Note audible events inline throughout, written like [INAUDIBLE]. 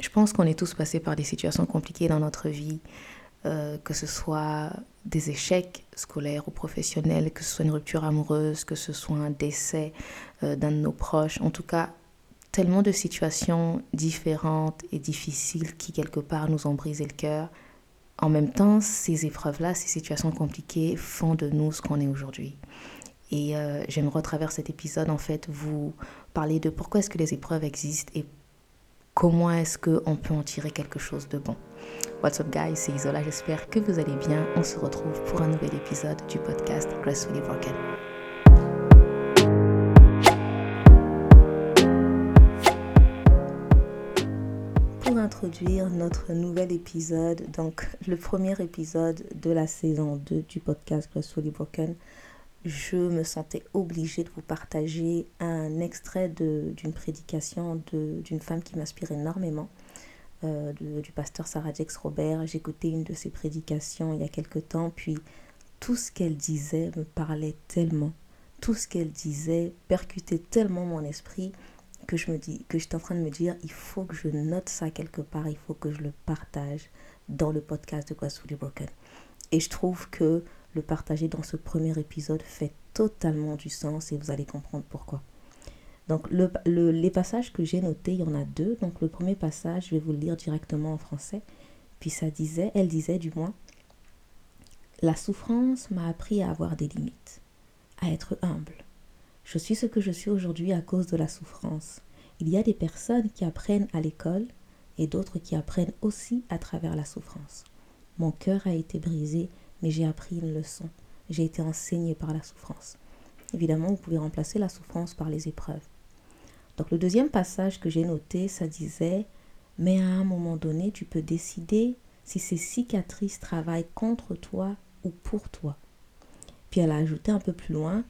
Je pense qu'on est tous passés par des situations compliquées dans notre vie, euh, que ce soit des échecs scolaires ou professionnels, que ce soit une rupture amoureuse, que ce soit un décès euh, d'un de nos proches. En tout cas, tellement de situations différentes et difficiles qui, quelque part, nous ont brisé le cœur. En même temps, ces épreuves-là, ces situations compliquées font de nous ce qu'on est aujourd'hui. Et euh, j'aimerais, à travers cet épisode, en fait, vous parler de pourquoi est-ce que les épreuves existent et comment est-ce qu'on peut en tirer quelque chose de bon. What's up guys, c'est Isola, j'espère que vous allez bien. On se retrouve pour un nouvel épisode du podcast Gracefully Broken. Pour introduire notre nouvel épisode, donc le premier épisode de la saison 2 du podcast Gracefully Broken, je me sentais obligée de vous partager un extrait d'une prédication d'une femme qui m'inspire énormément, euh, du pasteur Sarah Jex Robert. J'écoutais une de ses prédications il y a quelque temps, puis tout ce qu'elle disait me parlait tellement, tout ce qu'elle disait percutait tellement mon esprit que je me dis que j'étais en train de me dire il faut que je note ça quelque part, il faut que je le partage dans le podcast de Gracefully Broken. Et je trouve que le partager dans ce premier épisode fait totalement du sens et vous allez comprendre pourquoi. Donc le, les passages que j'ai notés, il y en a deux. Donc le premier passage, je vais vous le lire directement en français. Puis ça disait, elle disait du moins, la souffrance m'a appris à avoir des limites, à être humble. Je suis ce que je suis aujourd'hui à cause de la souffrance. Il y a des personnes qui apprennent à l'école et d'autres qui apprennent aussi à travers la souffrance. Mon cœur a été brisé mais j'ai appris une leçon. J'ai été enseigné par la souffrance. Évidemment, vous pouvez remplacer la souffrance par les épreuves. Donc le deuxième passage que j'ai noté, ça disait, mais à un moment donné, tu peux décider si ces cicatrices travaillent contre toi ou pour toi. Puis elle a ajouté un peu plus loin,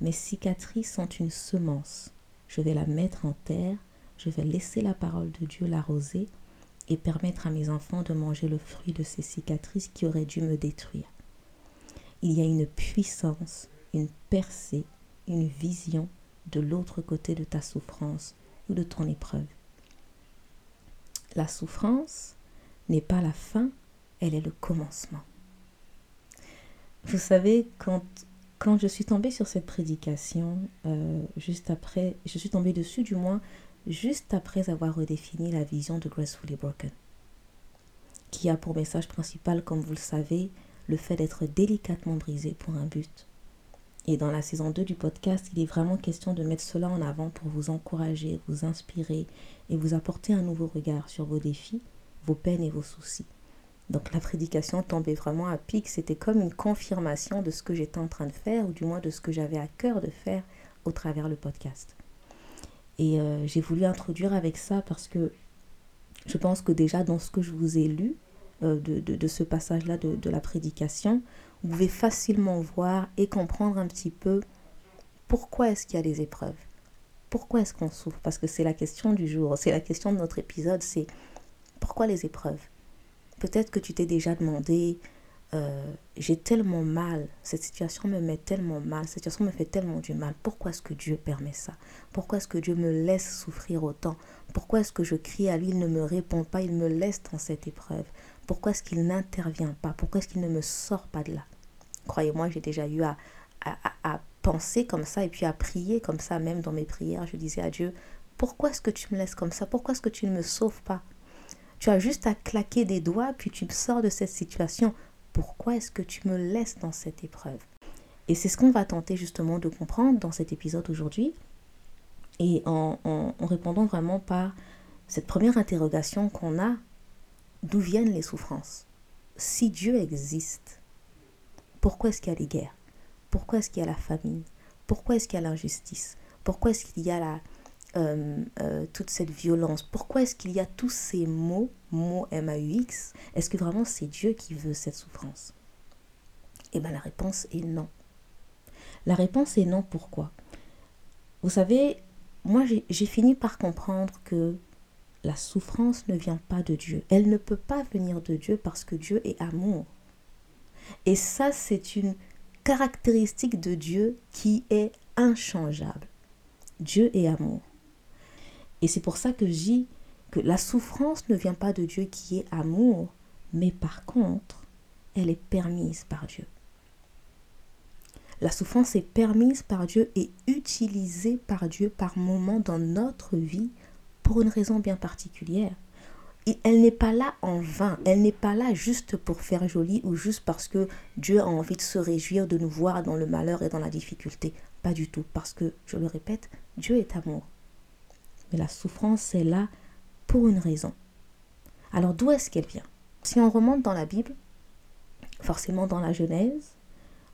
mes cicatrices sont une semence. Je vais la mettre en terre, je vais laisser la parole de Dieu l'arroser et permettre à mes enfants de manger le fruit de ces cicatrices qui auraient dû me détruire il y a une puissance, une percée, une vision de l'autre côté de ta souffrance ou de ton épreuve. La souffrance n'est pas la fin, elle est le commencement. Vous savez, quand, quand je suis tombée sur cette prédication, euh, juste après, je suis tombée dessus du moins, juste après avoir redéfini la vision de Gracefully Broken, qui a pour message principal, comme vous le savez, le fait d'être délicatement brisé pour un but. Et dans la saison 2 du podcast, il est vraiment question de mettre cela en avant pour vous encourager, vous inspirer et vous apporter un nouveau regard sur vos défis, vos peines et vos soucis. Donc la prédication tombait vraiment à pic, c'était comme une confirmation de ce que j'étais en train de faire, ou du moins de ce que j'avais à cœur de faire au travers le podcast. Et euh, j'ai voulu introduire avec ça parce que je pense que déjà dans ce que je vous ai lu, euh, de, ce passage-là de, la prédication, vous pouvez facilement voir et comprendre un petit peu pourquoi est-ce qu'il y a des épreuves. Pourquoi est-ce qu'on souffre Parce que c'est la question du jour, c'est la question de notre épisode, c'est pourquoi les épreuves? Peut-être que tu t'es déjà demandé, euh, j'ai tellement mal, cette situation me met tellement mal, cette situation me fait tellement du mal. Pourquoi est-ce que Dieu permet ça? Pourquoi est-ce que Dieu me laisse souffrir autant? Pourquoi est-ce que je crie à lui, il ne me répond pas, il me laisse dans cette épreuve? Pourquoi est-ce qu'il n'intervient pas? Pourquoi est-ce qu'il ne me sort pas de là? Croyez-moi, j'ai déjà eu à, à, à, penser comme ça et puis à prier comme ça, même dans mes prières. Je disais à Dieu, pourquoi est-ce que tu me laisses comme ça? Pourquoi est-ce que tu ne me sauves pas? Tu as juste à claquer des doigts, puis tu me sors de cette situation. Pourquoi est-ce que tu me laisses dans cette épreuve? Et c'est ce qu'on va tenter justement de comprendre dans cet épisode aujourd'hui. Et en, répondant vraiment par cette première interrogation qu'on a, d'où viennent les souffrances? Si Dieu existe, pourquoi est-ce qu'il y a des guerres? Pourquoi est-ce qu'il y a la famine? Pourquoi est-ce qu'il y a l'injustice? Pourquoi est-ce qu'il y a euh, euh, toute cette violence? Pourquoi est-ce qu'il y a tous ces mots, mots M-A-U-X Est-ce que vraiment c'est Dieu qui veut cette souffrance? Eh bien la réponse est non. La réponse est non, pourquoi? Vous savez, moi j'ai fini par comprendre que la souffrance ne vient pas de Dieu. Elle ne peut pas venir de Dieu parce que Dieu est amour. Et ça, c'est une caractéristique de Dieu qui est inchangeable. Dieu est amour. Et c'est pour ça que je dis que la souffrance ne vient pas de Dieu qui est amour, mais par contre, elle est permise par Dieu. La souffrance est permise par Dieu et utilisée par Dieu par moments dans notre vie pour une raison bien particulière. Elle n'est pas là en vain, elle n'est pas là juste pour faire joli ou juste parce que Dieu a envie de se réjouir de nous voir dans le malheur et dans la difficulté. Pas du tout, parce que, je le répète, Dieu est amour. Mais la souffrance est là pour une raison. Alors d'où est-ce qu'elle vient? Si on remonte dans la Bible, forcément dans la Genèse,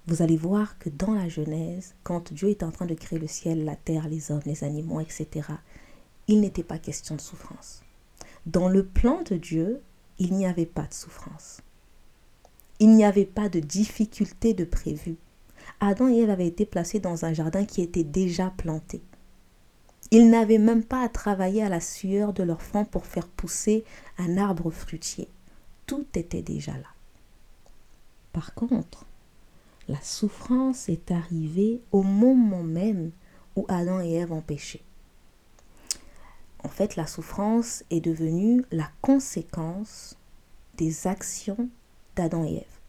vous allez voir que dans la Genèse, quand Dieu est en train de créer le ciel, la terre, les hommes, les animaux, etc., il n'était pas question de souffrance. Dans le plan de Dieu, il n'y avait pas de souffrance. Il n'y avait pas de difficulté de prévu. Adam et Ève avaient été placés dans un jardin qui était déjà planté. Ils n'avaient même pas à travailler à la sueur de leur front pour faire pousser un arbre fruitier. Tout était déjà là. Par contre, la souffrance est arrivée au moment même où Adam et Ève ont péché. En fait, la souffrance est devenue la conséquence des actions d'Adam et Ève.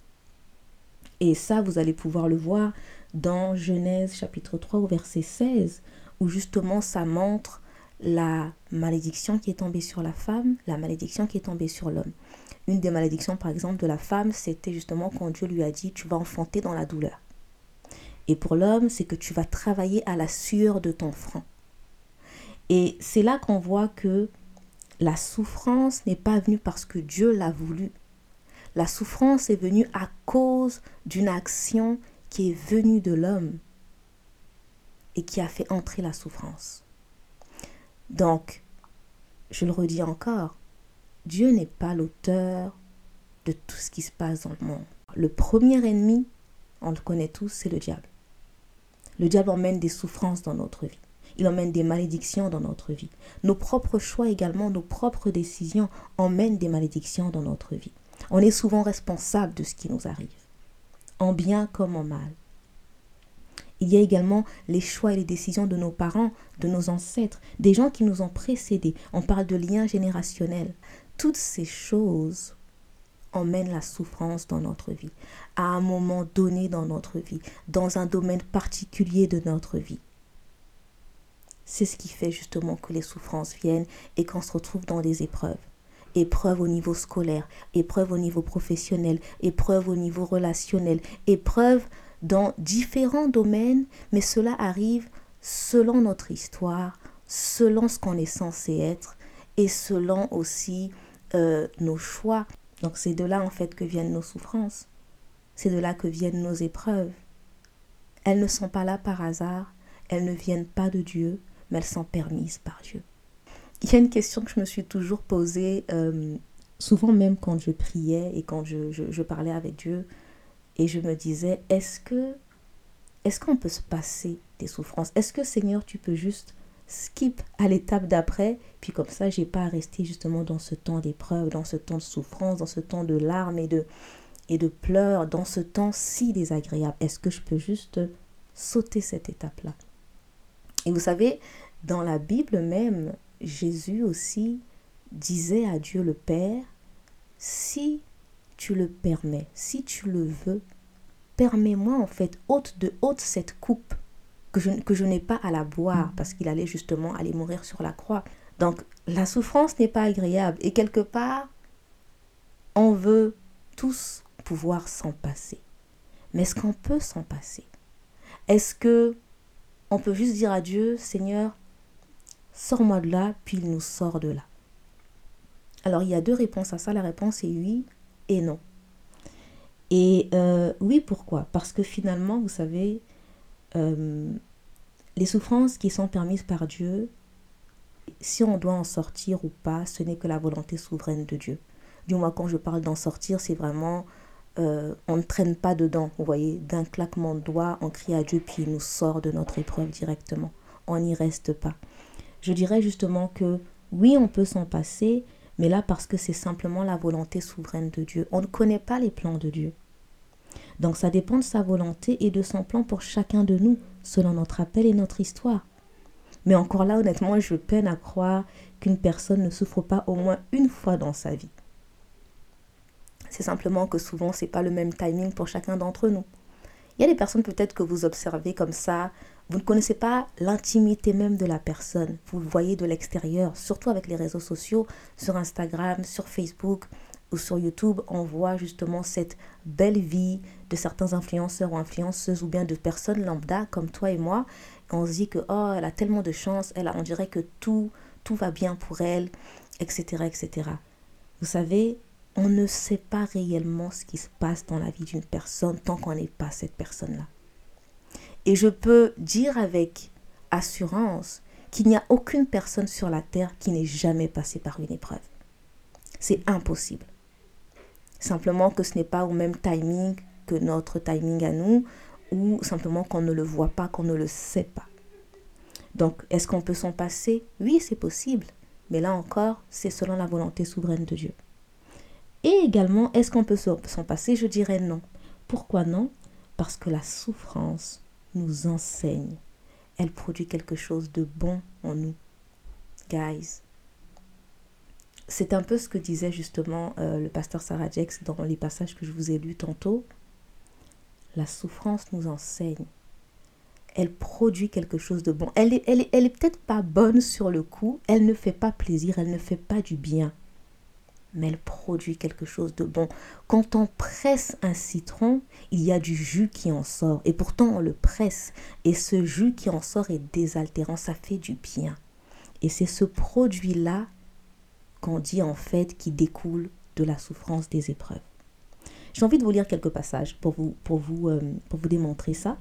Et ça, vous allez pouvoir le voir dans Genèse chapitre 3 au verset 16, où justement ça montre la malédiction qui est tombée sur la femme, la malédiction qui est tombée sur l'homme. Une des malédictions, par exemple, de la femme, c'était justement quand Dieu lui a dit, tu vas enfanter dans la douleur. Et pour l'homme, c'est que tu vas travailler à la sueur de ton front. Et c'est là qu'on voit que la souffrance n'est pas venue parce que Dieu l'a voulu. La souffrance est venue à cause d'une action qui est venue de l'homme et qui a fait entrer la souffrance. Donc, je le redis encore, Dieu n'est pas l'auteur de tout ce qui se passe dans le monde. Le premier ennemi, on le connaît tous, c'est le diable. Le diable emmène des souffrances dans notre vie. Il emmène des malédictions dans notre vie. Nos propres choix également, nos propres décisions emmènent des malédictions dans notre vie. On est souvent responsable de ce qui nous arrive, en bien comme en mal. Il y a également les choix et les décisions de nos parents, de nos ancêtres, des gens qui nous ont précédés. On parle de liens générationnels. Toutes ces choses emmènent la souffrance dans notre vie, à un moment donné dans notre vie, dans un domaine particulier de notre vie. C'est ce qui fait justement que les souffrances viennent et qu'on se retrouve dans des épreuves. Épreuves au niveau scolaire, épreuves au niveau professionnel, épreuves au niveau relationnel, épreuves dans différents domaines, mais cela arrive selon notre histoire, selon ce qu'on est censé être et selon aussi euh, nos choix. Donc c'est de là en fait que viennent nos souffrances. C'est de là que viennent nos épreuves. Elles ne sont pas là par hasard, elles ne viennent pas de Dieu, mais elles sont permises par Dieu. Il y a une question que je me suis toujours posée, euh, souvent même quand je priais et quand je, je parlais avec Dieu, et je me disais, est-ce que est-ce qu'on peut se passer des souffrances? Est-ce que Seigneur, tu peux juste skip à l'étape d'après, puis comme ça, j'ai pas à rester justement dans ce temps d'épreuve, dans ce temps de souffrance, dans ce temps de larmes et de et de pleurs, dans ce temps si désagréable. Est-ce que je peux juste sauter cette étape-là? Et vous savez, dans la Bible même, Jésus aussi disait à Dieu le Père, si tu le permets, si tu le veux, permets-moi en fait, ôte de haute cette coupe que je, que je n'ai pas à la boire parce qu'il allait justement aller mourir sur la croix. Donc la souffrance n'est pas agréable et quelque part, on veut tous pouvoir s'en passer. Mais est-ce qu'on peut s'en passer? Est-ce que on peut juste dire à Dieu, Seigneur, sors-moi de là, puis il nous sort de là Alors il y a deux réponses à ça. La réponse est oui et non. Et euh, oui, pourquoi? Parce que finalement, vous savez, euh, les souffrances qui sont permises par Dieu, si on doit en sortir ou pas, ce n'est que la volonté souveraine de Dieu. Du moins, quand je parle d'en sortir, c'est vraiment, euh, on ne traîne pas dedans, vous voyez, d'un claquement de doigts, on crie à Dieu, puis il nous sort de notre épreuve directement. On n'y reste pas. Je dirais justement que oui, on peut s'en passer, mais là parce que c'est simplement la volonté souveraine de Dieu. On ne connaît pas les plans de Dieu. Donc ça dépend de sa volonté et de son plan pour chacun de nous, selon notre appel et notre histoire. Mais encore là, honnêtement, je peine à croire qu'une personne ne souffre pas au moins une fois dans sa vie. Simplement que souvent, c'est pas le même timing pour chacun d'entre nous. Il y a des personnes peut-être que vous observez comme ça, vous ne connaissez pas l'intimité même de la personne. Vous le voyez de l'extérieur, surtout avec les réseaux sociaux, sur Instagram, sur Facebook ou sur YouTube, on voit justement cette belle vie de certains influenceurs ou influenceuses ou bien de personnes lambda comme toi et moi. on se dit que oh, elle a tellement de chance, elle a, on dirait que tout tout va bien pour elle, etc., etc. Vous savez, on ne sait pas réellement ce qui se passe dans la vie d'une personne tant qu'on n'est pas cette personne-là. Et je peux dire avec assurance qu'il n'y a aucune personne sur la terre qui n'ait jamais passé par une épreuve. C'est impossible. Simplement que ce n'est pas au même timing que notre timing à nous, ou simplement qu'on ne le voit pas, qu'on ne le sait pas. Donc, est-ce qu'on peut s'en passer? Oui, c'est possible. Mais là encore, c'est selon la volonté souveraine de Dieu. Et également, est-ce qu'on peut s'en passer? Je dirais non. Pourquoi non? Parce que la souffrance nous enseigne. Elle produit quelque chose de bon en nous. Guys. C'est un peu ce que disait justement euh, le pasteur Sarah Jex dans les passages que je vous ai lus tantôt. La souffrance nous enseigne elle produit quelque chose de bon. Elle est, elle elle est peut-être pas bonne sur le coup, elle ne fait pas plaisir, elle ne fait pas du bien, mais elle produit quelque chose de bon. Quand on presse un citron, il y a du jus qui en sort, et pourtant on le presse, et ce jus qui en sort est désaltérant, ça fait du bien. Et c'est ce produit-là qu'on dit en fait qui découle de la souffrance des épreuves. J'ai envie de vous lire quelques passages pour vous, pour vous, euh, pour vous démontrer ça.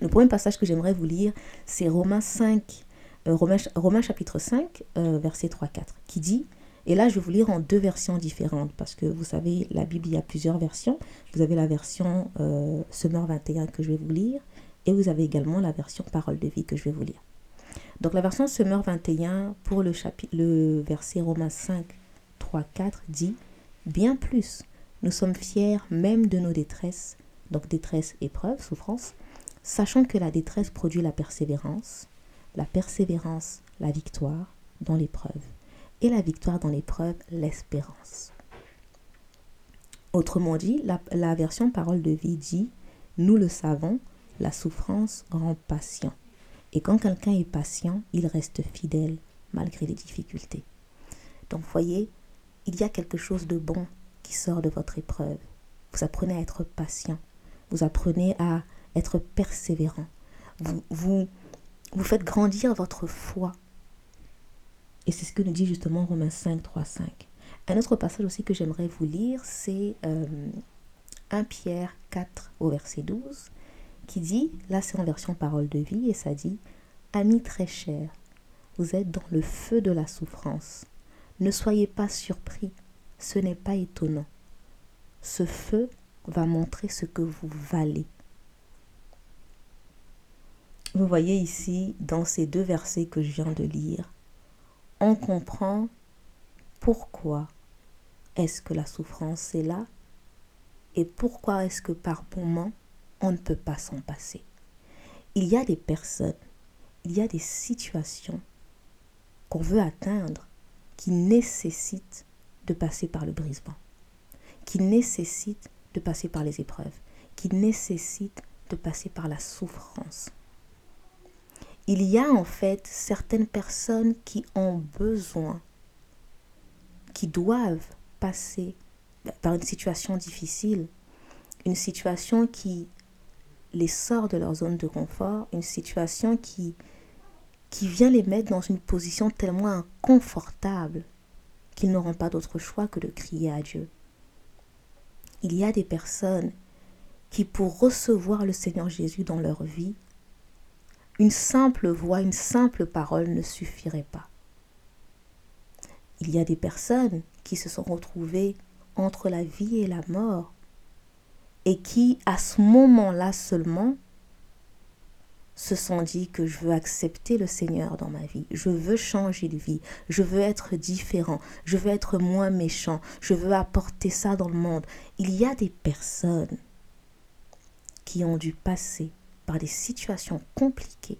Le premier passage que j'aimerais vous lire, c'est Romains 5, euh, Romains, chapitre 5, euh, verset 3-4, qui dit, et là je vais vous lire en deux versions différentes, parce que vous savez, la Bible, il y a plusieurs versions. Vous avez la version euh, Semeur 21 que je vais vous lire, et vous avez également la version Parole de vie que je vais vous lire. Donc la version Semeur 21 pour le, le verset Romains 5, 3, 4 dit Bien plus, nous sommes fiers même de nos détresses, donc détresse, épreuve, souffrance, sachant que la détresse produit la persévérance, la persévérance, la victoire dans l'épreuve, et la victoire dans l'épreuve, l'espérance. Autrement dit, la, version parole de vie dit, nous le savons, la souffrance rend patient. Et quand quelqu'un est patient, il reste fidèle malgré les difficultés. Donc voyez, il y a quelque chose de bon qui sort de votre épreuve. Vous apprenez à être patient. Vous apprenez à être persévérant. Vous, vous, vous faites grandir votre foi. Et c'est ce que nous dit justement Romains 5, 3, 5. Un autre passage aussi que j'aimerais vous lire, c'est 1 euh, Pierre 4 au verset 12, qui dit, là c'est en version parole de vie, et ça dit, Amis très chers, vous êtes dans le feu de la souffrance. Ne soyez pas surpris, ce n'est pas étonnant. Ce feu va montrer ce que vous valez. Vous voyez ici, dans ces deux versets que je viens de lire, on comprend pourquoi est-ce que la souffrance est là et pourquoi est-ce que par moment on ne peut pas s'en passer. Il y a des personnes, il y a des situations qu'on veut atteindre qui nécessitent de passer par le brisement, qui nécessitent de passer par les épreuves, qui nécessitent de passer par la souffrance il y a en fait certaines personnes qui ont besoin, qui doivent passer par une situation difficile, une situation qui les sort de leur zone de confort, une situation qui, qui vient les mettre dans une position tellement inconfortable qu'ils n'auront pas d'autre choix que de crier à Dieu. Il y a des personnes qui, pour recevoir le Seigneur Jésus dans leur vie, une simple voix, une simple parole ne suffirait pas. Il y a des personnes qui se sont retrouvées entre la vie et la mort et qui, à ce moment-là seulement, se sont dit que je veux accepter le Seigneur dans ma vie, je veux changer de vie, je veux être différent, je veux être moins méchant, je veux apporter ça dans le monde. Il y a des personnes qui ont dû passer par des situations compliquées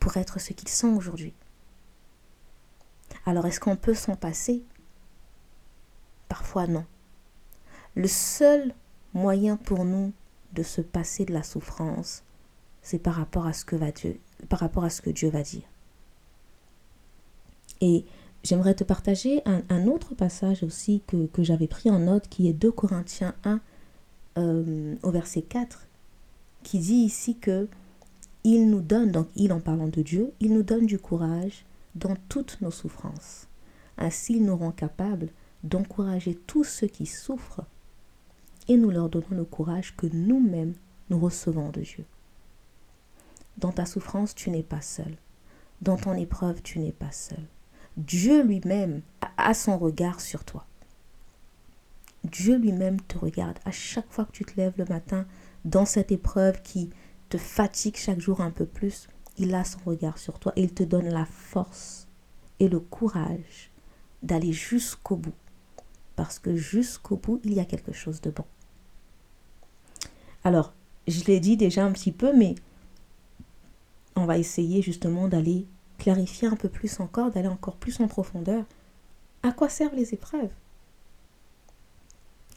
pour être ce qu'ils sont aujourd'hui. Alors est-ce qu'on peut s'en passer? Parfois non. Le seul moyen pour nous de se passer de la souffrance, c'est par rapport à ce que Dieu va dire. Et j'aimerais te partager un, autre passage aussi que, j'avais pris en note, qui est 2 Corinthiens 1 euh, au verset 4, qui dit ici que il nous donne, donc il en parlant de Dieu, il nous donne du courage dans toutes nos souffrances. Ainsi, il nous rend capables d'encourager tous ceux qui souffrent et nous leur donnons le courage que nous-mêmes nous recevons de Dieu. Dans ta souffrance, tu n'es pas seul. Dans ton épreuve, tu n'es pas seul. Dieu lui-même a son regard sur toi. Dieu lui-même te regarde à chaque fois que tu te lèves le matin dans cette épreuve qui te fatigue chaque jour un peu plus. Il a son regard sur toi et il te donne la force et le courage d'aller jusqu'au bout. Parce que jusqu'au bout, il y a quelque chose de bon. Alors, je l'ai dit déjà un petit peu, mais on va essayer justement d'aller clarifier un peu plus encore, d'aller encore plus en profondeur. À quoi servent les épreuves?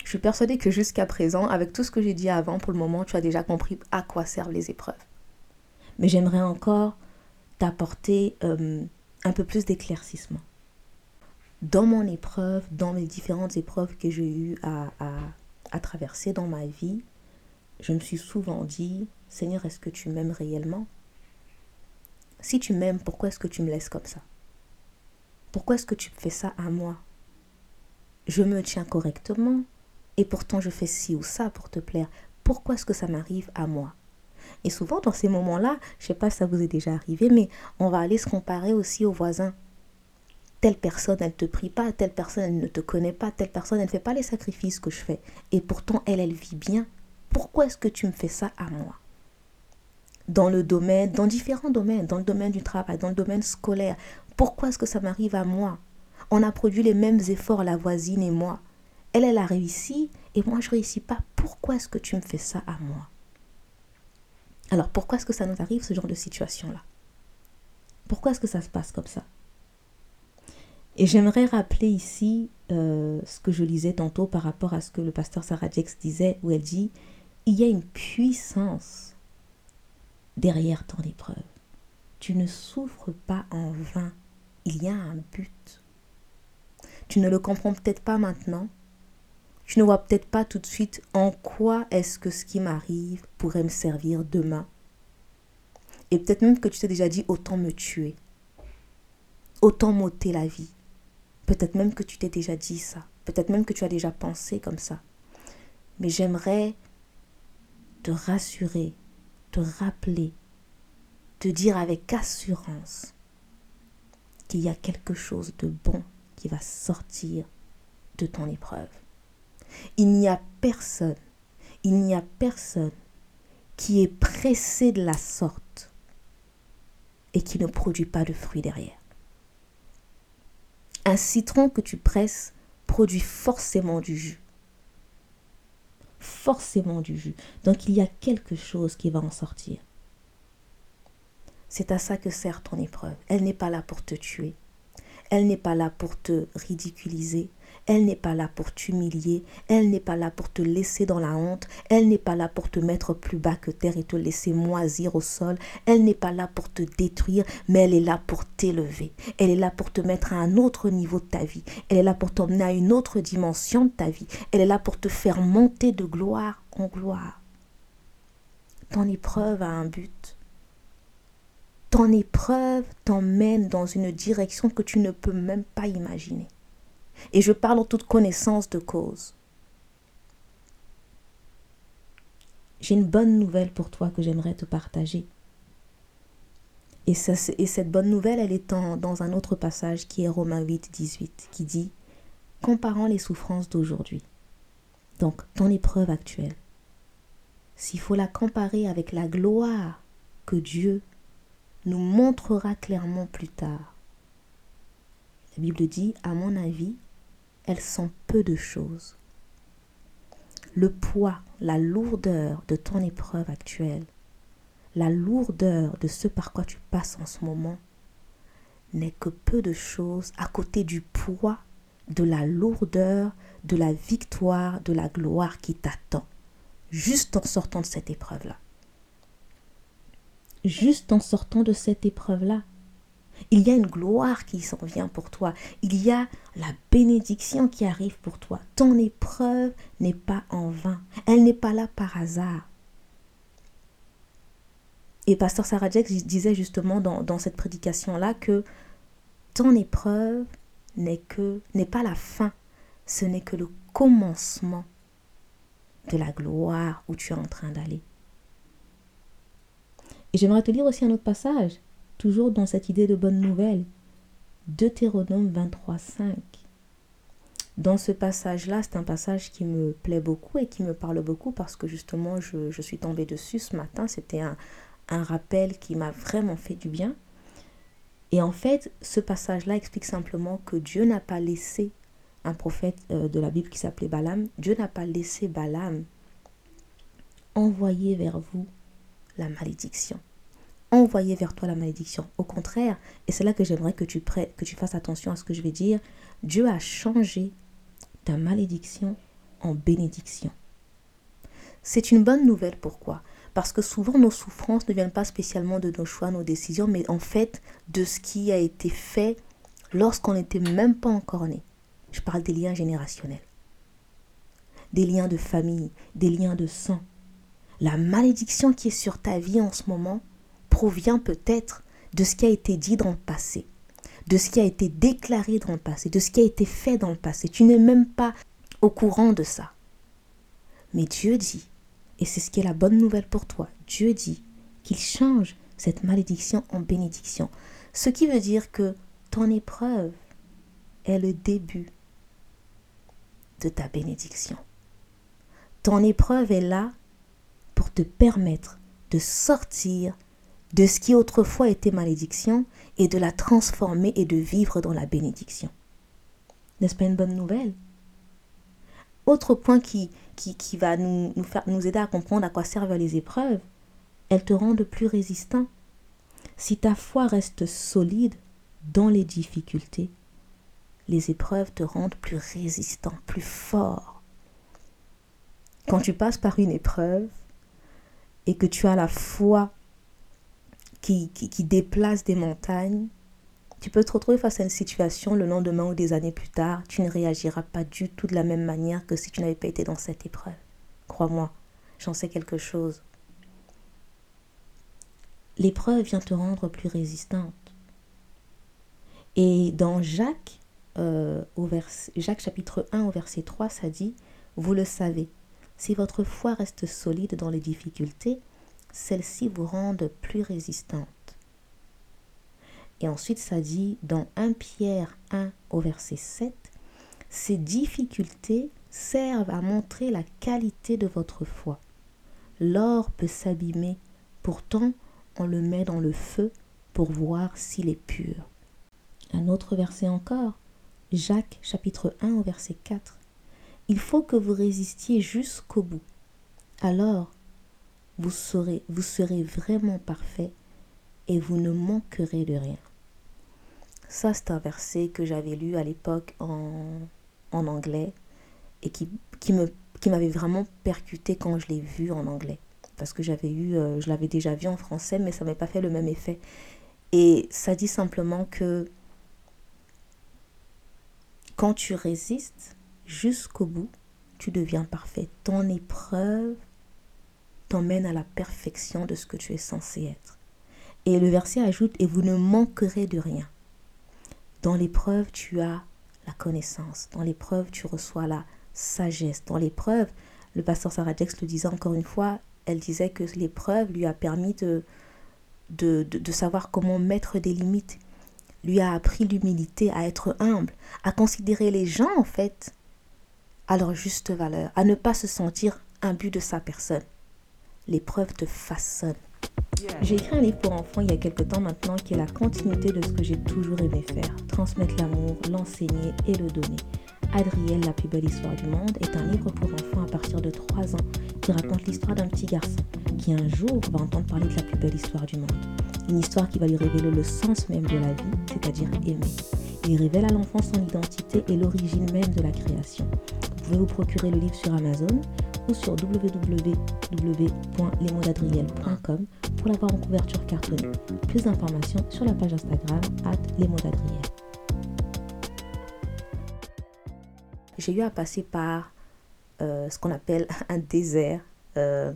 Je suis persuadée que jusqu'à présent, avec tout ce que j'ai dit avant, pour le moment, tu as déjà compris à quoi servent les épreuves. Mais j'aimerais encore t'apporter euh, un peu plus d'éclaircissement. Dans mon épreuve, dans les différentes épreuves que j'ai eues à, à traverser dans ma vie, je me suis souvent dit, Seigneur, est-ce que tu m'aimes réellement? Si tu m'aimes, pourquoi est-ce que tu me laisses comme ça? Pourquoi est-ce que tu fais ça à moi? Je me tiens correctement? Et pourtant je fais ci ou ça pour te plaire. Pourquoi est-ce que ça m'arrive à moi? Et souvent dans ces moments-là, je ne sais pas si ça vous est déjà arrivé, mais on va aller se comparer aussi aux voisins telle personne, elle ne te prie pas, telle personne, elle ne te connaît pas, telle personne, elle ne fait pas les sacrifices que je fais. Et pourtant, elle, elle vit bien. Pourquoi est-ce que tu me fais ça à moi? Dans le domaine, dans différents domaines, dans le domaine du travail, dans le domaine scolaire, pourquoi est-ce que ça m'arrive à moi? On a produit les mêmes efforts, la voisine et moi. Elle, elle a réussi et moi, je ne réussis pas. Pourquoi est-ce que tu me fais ça à moi? Alors, pourquoi est-ce que ça nous arrive, ce genre de situation-là? Pourquoi est-ce que ça se passe comme ça? Et j'aimerais rappeler ici euh, ce que je lisais tantôt par rapport à ce que le pasteur Sarah Jex disait, où elle dit il y a une puissance derrière ton épreuve. Tu ne souffres pas en vain. Il y a un but. Tu ne le comprends peut-être pas maintenant. Tu ne vois peut-être pas tout de suite en quoi est-ce que ce qui m'arrive pourrait me servir demain. Et peut-être même que tu t'es déjà dit autant me tuer. Autant m'ôter la vie. Peut-être même que tu t'es déjà dit ça. Peut-être même que tu as déjà pensé comme ça. Mais j'aimerais te rassurer, te rappeler, te dire avec assurance qu'il y a quelque chose de bon qui va sortir de ton épreuve. Il n'y a personne, il n'y a personne qui est pressé de la sorte et qui ne produit pas de fruits derrière. Un citron que tu presses produit forcément du jus forcément du jus. Donc il y a quelque chose qui va en sortir. C'est à ça que sert ton épreuve. Elle n'est pas là pour te tuer. Elle n'est pas là pour te ridiculiser. Elle n'est pas là pour t'humilier. Elle n'est pas là pour te laisser dans la honte. Elle n'est pas là pour te mettre plus bas que terre et te laisser moisir au sol. Elle n'est pas là pour te détruire, mais elle est là pour t'élever. Elle est là pour te mettre à un autre niveau de ta vie. Elle est là pour t'emmener à une autre dimension de ta vie. Elle est là pour te faire monter de gloire en gloire. Ton épreuve a un but. Ton épreuve t'emmène dans une direction que tu ne peux même pas imaginer. Et je parle en toute connaissance de cause. J'ai une bonne nouvelle pour toi que j'aimerais te partager. Et, cette bonne nouvelle, elle est dans un autre passage qui est Romains 8, 18, qui dit, comparant les souffrances d'aujourd'hui, donc ton épreuve actuelle, s'il faut la comparer avec la gloire que Dieu nous montrera clairement plus tard. La Bible dit, à mon avis, elles sont peu de choses. Le poids, la lourdeur de ton épreuve actuelle, la lourdeur de ce par quoi tu passes en ce moment n'est que peu de choses à côté du poids, de la lourdeur, de la victoire, de la gloire qui t'attend, juste en sortant de cette épreuve-là. Juste en sortant de cette épreuve-là. Il y a une gloire qui s'en vient pour toi. Il y a la bénédiction qui arrive pour toi. Ton épreuve n'est pas en vain. Elle n'est pas là par hasard. Et Pasteur Sarah disait justement dans, dans cette prédication-là que ton épreuve n'est que n'est pas la fin, ce n'est que le commencement de la gloire où tu es en train d'aller. Et j'aimerais te lire aussi un autre passage toujours dans cette idée de bonne nouvelle. Deutéronome 23, 5. Dans ce passage-là, c'est un passage qui me plaît beaucoup et qui me parle beaucoup parce que justement, je, suis tombée dessus ce matin. C'était un, un rappel qui m'a vraiment fait du bien. Et en fait, ce passage-là explique simplement que Dieu n'a pas laissé un prophète euh, de la Bible qui s'appelait Balaam, Dieu n'a pas laissé Balaam envoyer vers vous la malédiction envoyer vers toi la malédiction. Au contraire, et c'est là que j'aimerais que tu, que tu fasses attention à ce que je vais dire, Dieu a changé ta malédiction en bénédiction. C'est une bonne nouvelle, pourquoi? Parce que souvent nos souffrances ne viennent pas spécialement de nos choix, nos décisions, mais en fait de ce qui a été fait lorsqu'on n'était même pas encore né. Je parle des liens générationnels, des liens de famille, des liens de sang. La malédiction qui est sur ta vie en ce moment, provient peut-être de ce qui a été dit dans le passé, de ce qui a été déclaré dans le passé, de ce qui a été fait dans le passé. Tu n'es même pas au courant de ça. Mais Dieu dit, et c'est ce qui est la bonne nouvelle pour toi, Dieu dit qu'il change cette malédiction en bénédiction. Ce qui veut dire que ton épreuve est le début de ta bénédiction. Ton épreuve est là pour te permettre de sortir de ce qui autrefois était malédiction et de la transformer et de vivre dans la bénédiction. N'est-ce pas une bonne nouvelle? Autre point qui, qui, qui va nous, nous, faire, nous aider à comprendre à quoi servent les épreuves, elles te rendent plus résistant. Si ta foi reste solide dans les difficultés, les épreuves te rendent plus résistant, plus fort. Quand tu passes par une épreuve et que tu as la foi qui, qui, déplace des montagnes, tu peux te retrouver face à une situation le lendemain ou des années plus tard, tu ne réagiras pas du tout de la même manière que si tu n'avais pas été dans cette épreuve. Crois-moi, j'en sais quelque chose. L'épreuve vient te rendre plus résistante. Et dans Jacques, euh, au Jacques chapitre 1 au verset 3, ça dit, Vous le savez, si votre foi reste solide dans les difficultés, celles-ci vous rendent plus résistantes. Et ensuite, ça dit dans 1 Pierre 1 au verset 7, ces difficultés servent à montrer la qualité de votre foi. L'or peut s'abîmer, pourtant on le met dans le feu pour voir s'il est pur. Un autre verset encore, Jacques chapitre 1 au verset 4. Il faut que vous résistiez jusqu'au bout. Alors vous serez, vous serez vraiment parfait et vous ne manquerez de rien. Ça, c'est un verset que j'avais lu à l'époque en, en, anglais et qui, qui me qui m'avait vraiment percuté quand je l'ai vu en anglais. Parce que j'avais eu, euh, je l'avais déjà vu en français, mais ça ne m'avait pas fait le même effet. Et ça dit simplement que quand tu résistes jusqu'au bout, tu deviens parfait. Ton épreuve t'emmène à la perfection de ce que tu es censé être. Et le verset ajoute, et vous ne manquerez de rien. Dans l'épreuve, tu as la connaissance. Dans l'épreuve, tu reçois la sagesse. Dans l'épreuve, le pasteur Sarah Jex le disait encore une fois, elle disait que l'épreuve lui a permis de, de, de, savoir comment mettre des limites, lui a appris l'humilité, à être humble, à considérer les gens en fait à leur juste valeur, à ne pas se sentir but de sa personne l'épreuve te façonne. J'ai écrit un livre pour enfants il y a quelques temps maintenant qui est la continuité de ce que j'ai toujours aimé faire, transmettre l'amour, l'enseigner et le donner. Adriel, la plus belle histoire du monde est un livre pour enfants à partir de 3 ans qui raconte l'histoire d'un petit garçon qui un jour va entendre parler de la plus belle histoire du monde. Une histoire qui va lui révéler le sens même de la vie, c'est-à-dire aimer. Il révèle à l'enfant son identité et l'origine même de la création. Vous pouvez vous procurer le livre sur Amazon ou sur www.lesmotsdadriel.com pour l'avoir en couverture cartonnée. Plus d'informations sur la page Instagram at lesmotsdadriel. J'ai eu à passer par euh, ce qu'on appelle [LAUGHS] un désert. Euh,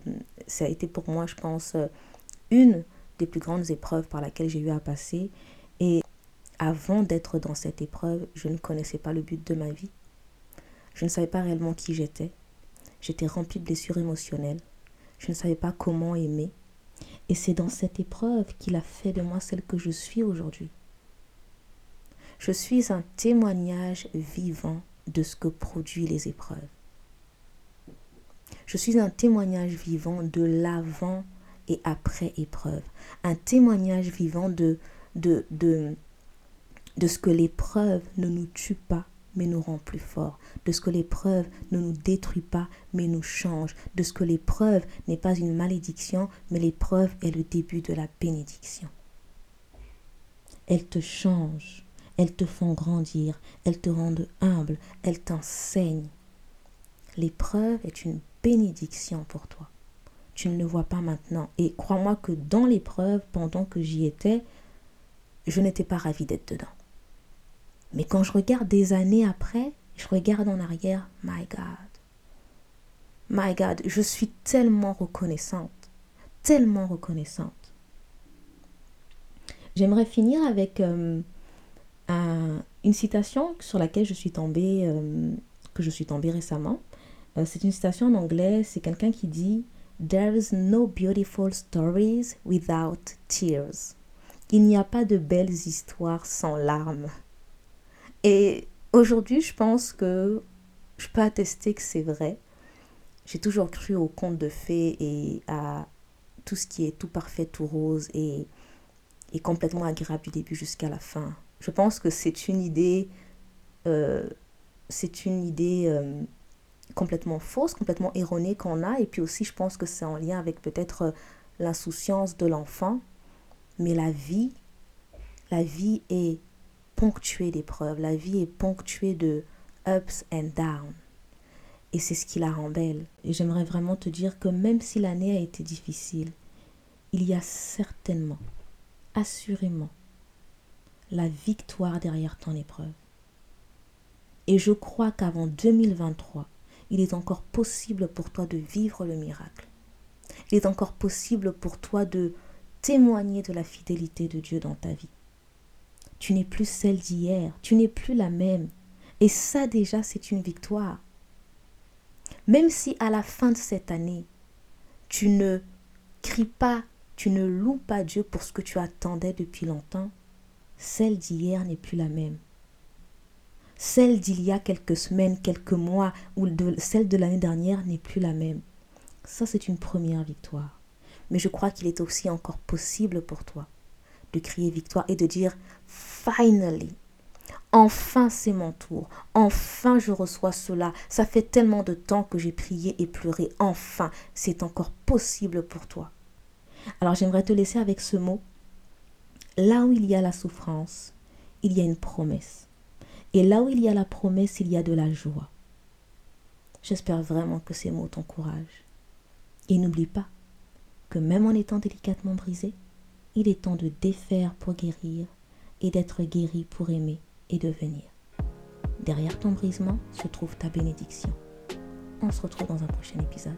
ça a été pour moi, je pense, euh, une des plus grandes épreuves par laquelle j'ai eu à passer. Et avant d'être dans cette épreuve, je ne connaissais pas le but de ma vie. Je ne savais pas réellement qui j'étais. J'étais remplie de blessures émotionnelles. Je ne savais pas comment aimer. Et c'est dans cette épreuve qu'il a fait de moi celle que je suis aujourd'hui. Je suis un témoignage vivant de ce que produit les épreuves. Je suis un témoignage vivant de l'avant et après épreuve. Un témoignage vivant de, de, de, de ce que l'épreuve ne nous tue pas, mais nous rend plus forts, de ce que l'épreuve ne nous détruit pas, mais nous change, de ce que l'épreuve n'est pas une malédiction, mais l'épreuve est le début de la bénédiction. Elle te change, elles te font grandir, elles te rendent humble, elles t'enseignent. L'épreuve est une bénédiction pour toi. Tu ne le vois pas maintenant. Et crois-moi que dans l'épreuve, pendant que j'y étais, je n'étais pas ravie d'être dedans. Mais quand je regarde des années après, je regarde en arrière, my God. My God, je suis tellement reconnaissante, tellement reconnaissante. J'aimerais finir avec euh, une citation sur laquelle je suis tombée, euh, que je suis tombée récemment. Euh, c'est une citation en anglais, c'est quelqu'un qui dit There's no beautiful stories without tears. Il n'y a pas de belles histoires sans larmes. Et aujourd'hui, je pense que je peux attester que c'est vrai. J'ai toujours cru aux contes de fées et à tout ce qui est tout parfait, tout rose et, complètement agréable du début jusqu'à la fin. Je pense que c'est une idée, euh, c'est une idée euh, complètement fausse, complètement erronée qu'on a. Et puis aussi, je pense que c'est en lien avec peut-être euh, l'insouciance de l'enfant. Mais la vie, la vie est ponctuée d'épreuves, la vie est ponctuée de ups and downs. Et c'est ce qui la rend belle. Et j'aimerais vraiment te dire que même si l'année a été difficile, il y a certainement, assurément, la victoire derrière ton épreuve. Et je crois qu'avant 2023, il est encore possible pour toi de vivre le miracle. Il est encore possible pour toi de témoigner de la fidélité de Dieu dans ta vie. Tu n'es plus celle d'hier, tu n'es plus la même. Et ça déjà, c'est une victoire. Même si à la fin de cette année, tu ne cries pas, tu ne loues pas Dieu pour ce que tu attendais depuis longtemps, celle d'hier n'est plus la même. Celle d'il y a quelques semaines, quelques mois, ou celle de l'année dernière n'est plus la même. Ça, c'est une première victoire. Mais je crois qu'il est aussi encore possible pour toi de crier victoire et de dire finally. Enfin, c'est mon tour. Enfin, je reçois cela. Ça fait tellement de temps que j'ai prié et pleuré. Enfin, c'est encore possible pour toi. Alors, j'aimerais te laisser avec ce mot. Là où il y a la souffrance, il y a une promesse. Et là où il y a la promesse, il y a de la joie. J'espère vraiment que ces mots t'encouragent. Et n'oublie pas que même en étant délicatement brisé, il est temps de défaire pour guérir et d'être guéri pour aimer et devenir. Derrière ton brisement se trouve ta bénédiction. On se retrouve dans un prochain épisode.